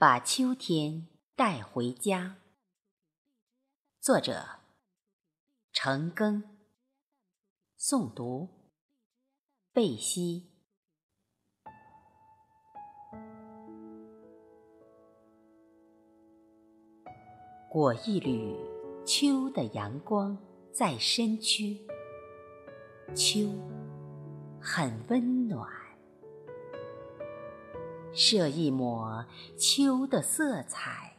把秋天带回家。作者：程庚。诵读：贝西。裹一缕秋的阳光在身躯，秋很温暖。射一抹秋的色彩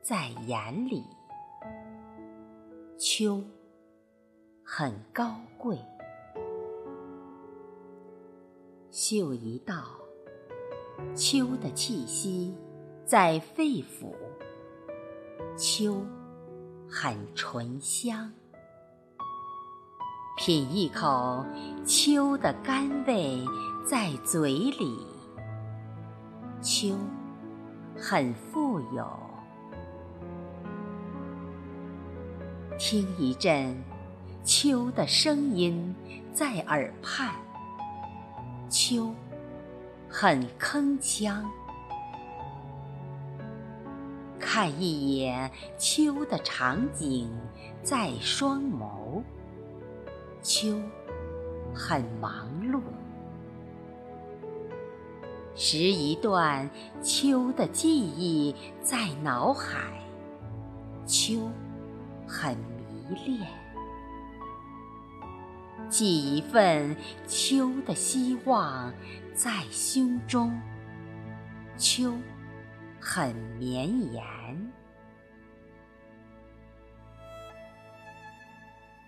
在眼里，秋很高贵。嗅一道秋的气息在肺腑，秋很醇香。品一口秋的甘味在嘴里。秋很富有，听一阵秋的声音在耳畔。秋很铿锵，看一眼秋的场景在双眸。秋很忙碌。拾一段秋的记忆在脑海，秋很迷恋；寄一份秋的希望在胸中，秋很绵延。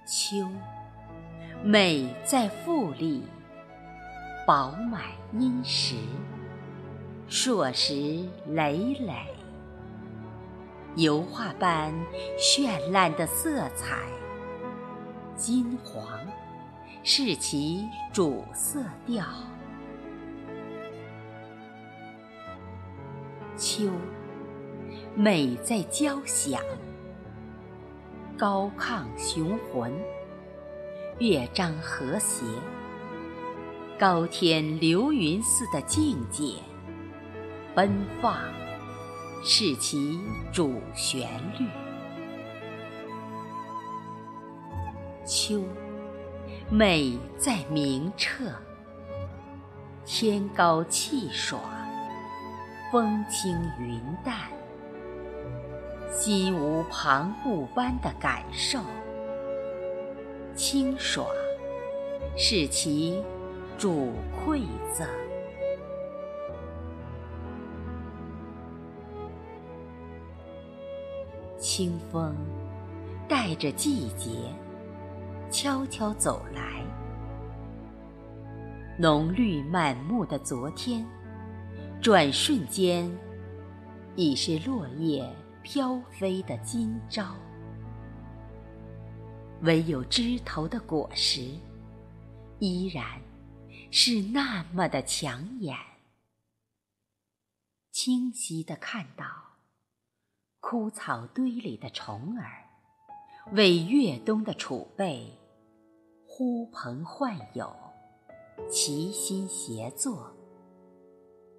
秋美在富丽，饱满殷实。硕石累累，油画般绚烂的色彩，金黄是其主色调。秋美在交响，高亢雄浑，乐章和谐，高天流云似的境界。奔放是其主旋律。秋美在明澈，天高气爽，风轻云淡，心无旁骛般的感受。清爽是其主馈赠。清风带着季节悄悄走来，浓绿满目的昨天，转瞬间已是落叶飘飞的今朝。唯有枝头的果实，依然是那么的抢眼，清晰的看到。枯草堆里的虫儿，为越冬的储备呼朋唤友，齐心协作，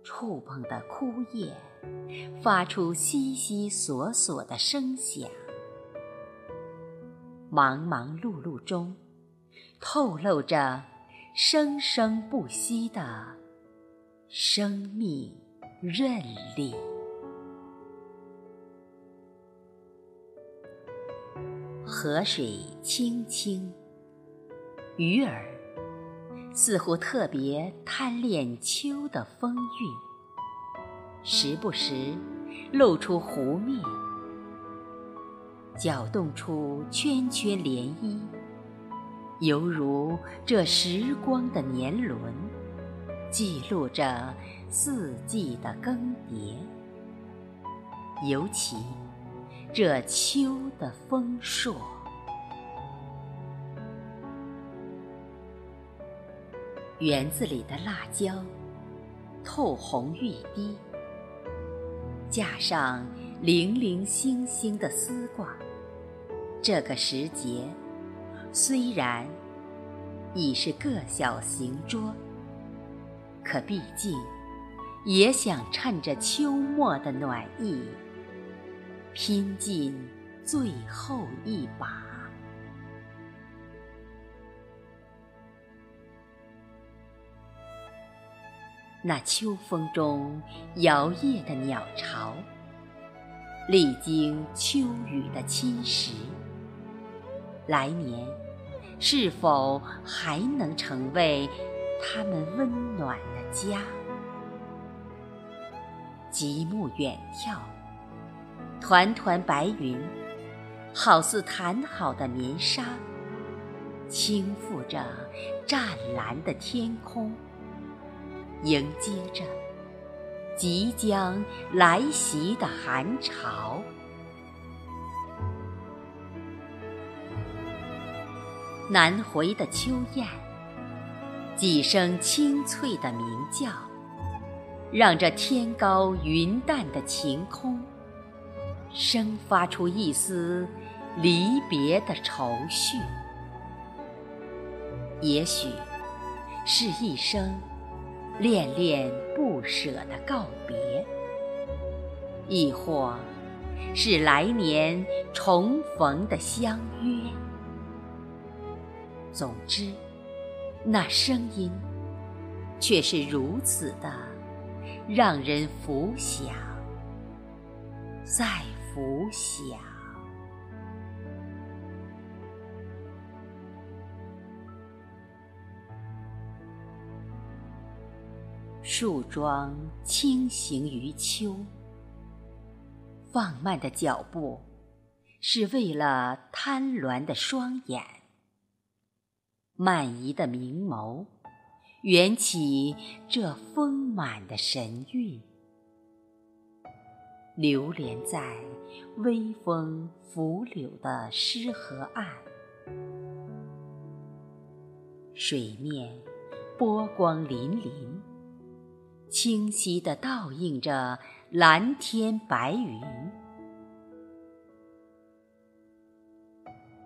触碰的枯叶发出悉悉索索的声响。忙忙碌碌中，透露着生生不息的生命韧力。河水清清，鱼儿似乎特别贪恋秋的风韵，时不时露出湖面，搅动出圈圈涟漪，犹如这时光的年轮，记录着四季的更迭，尤其。这秋的丰硕，园子里的辣椒透红欲滴，架上零零星星的丝瓜。这个时节，虽然已是个小型桌，可毕竟也想趁着秋末的暖意，拼尽最后一把。那秋风中摇曳的鸟巢，历经秋雨的侵蚀，来年是否还能成为它们温暖的家？极目远眺，团团白云，好似弹好的棉纱，轻覆着湛蓝的天空。迎接着即将来袭的寒潮，南回的秋雁，几声清脆的鸣叫，让这天高云淡的晴空，生发出一丝离别的愁绪。也许是一生。恋恋不舍的告别，亦或是来年重逢的相约。总之，那声音却是如此的让人浮想，再浮想。树桩轻行于秋，放慢的脚步，是为了贪婪的双眼；慢移的明眸，缘起这丰满的神韵。流连在微风拂柳的诗河岸，水面波光粼粼。清晰地倒映着蓝天白云，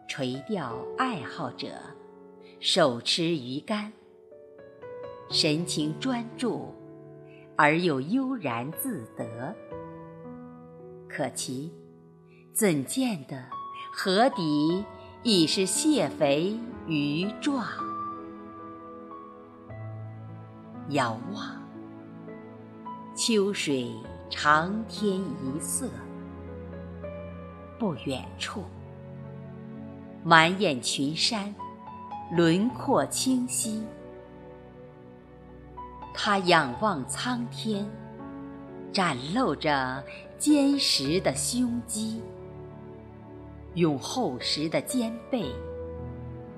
垂钓爱好者手持鱼竿，神情专注而又悠然自得。可其怎见得河底已是蟹肥鱼壮？遥望。秋水长天一色，不远处，满眼群山，轮廓清晰。他仰望苍天，展露着坚实的胸肌，用厚实的肩背，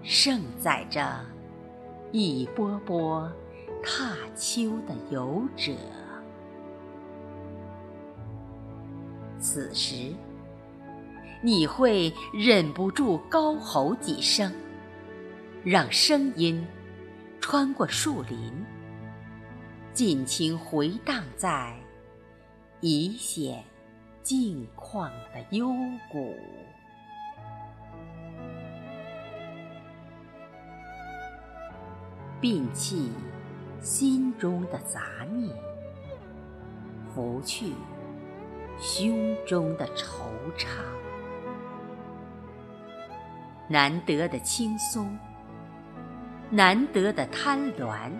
盛载着一波波踏秋的游者。此时，你会忍不住高吼几声，让声音穿过树林，尽情回荡在一线静旷的幽谷，摒弃心中的杂念，拂去。胸中的惆怅，难得的轻松，难得的贪婪。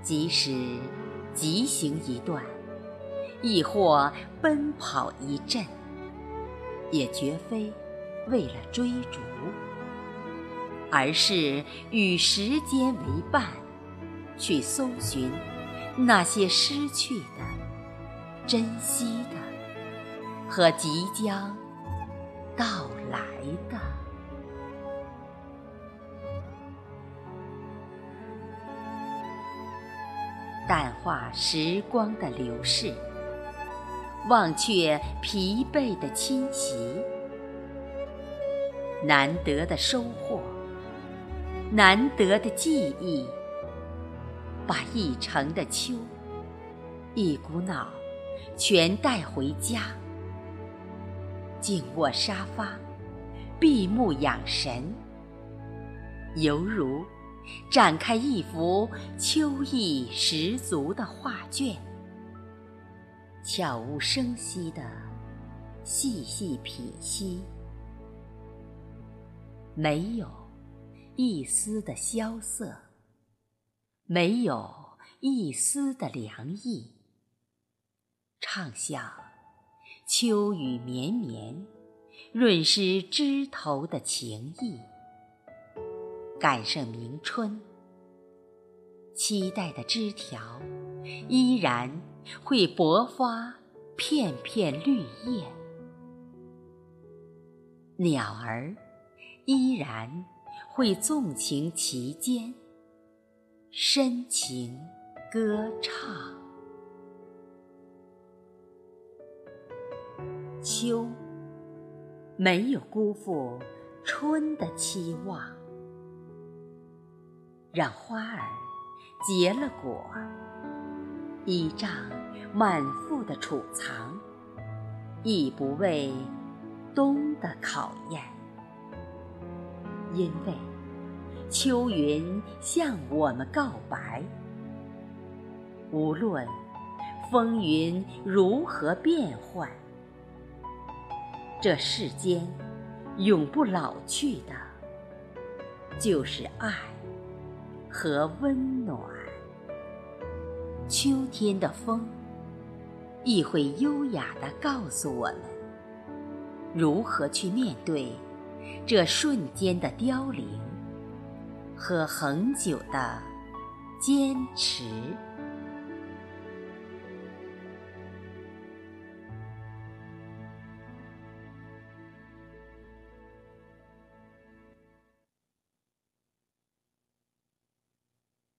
即使疾行一段，亦或奔跑一阵，也绝非为了追逐，而是与时间为伴，去搜寻那些失去的。珍惜的和即将到来的，淡化时光的流逝，忘却疲惫的侵袭，难得的收获，难得的记忆，把一城的秋，一股脑。全带回家，静卧沙发，闭目养神，犹如展开一幅秋意十足的画卷，悄无声息的细细品析，没有一丝的萧瑟，没有一丝的凉意，畅想秋雨绵绵。润湿枝头的情意，感胜明春。期待的枝条依然会勃发片片绿叶，鸟儿依然会纵情其间，深情歌唱。秋。没有辜负春的期望，让花儿结了果，依仗满腹的储藏，亦不畏冬的考验。因为秋云向我们告白：无论风云如何变幻。这世间永不老去的，就是爱和温暖。秋天的风亦会优雅地告诉我们，如何去面对这瞬间的凋零和恒久的坚持。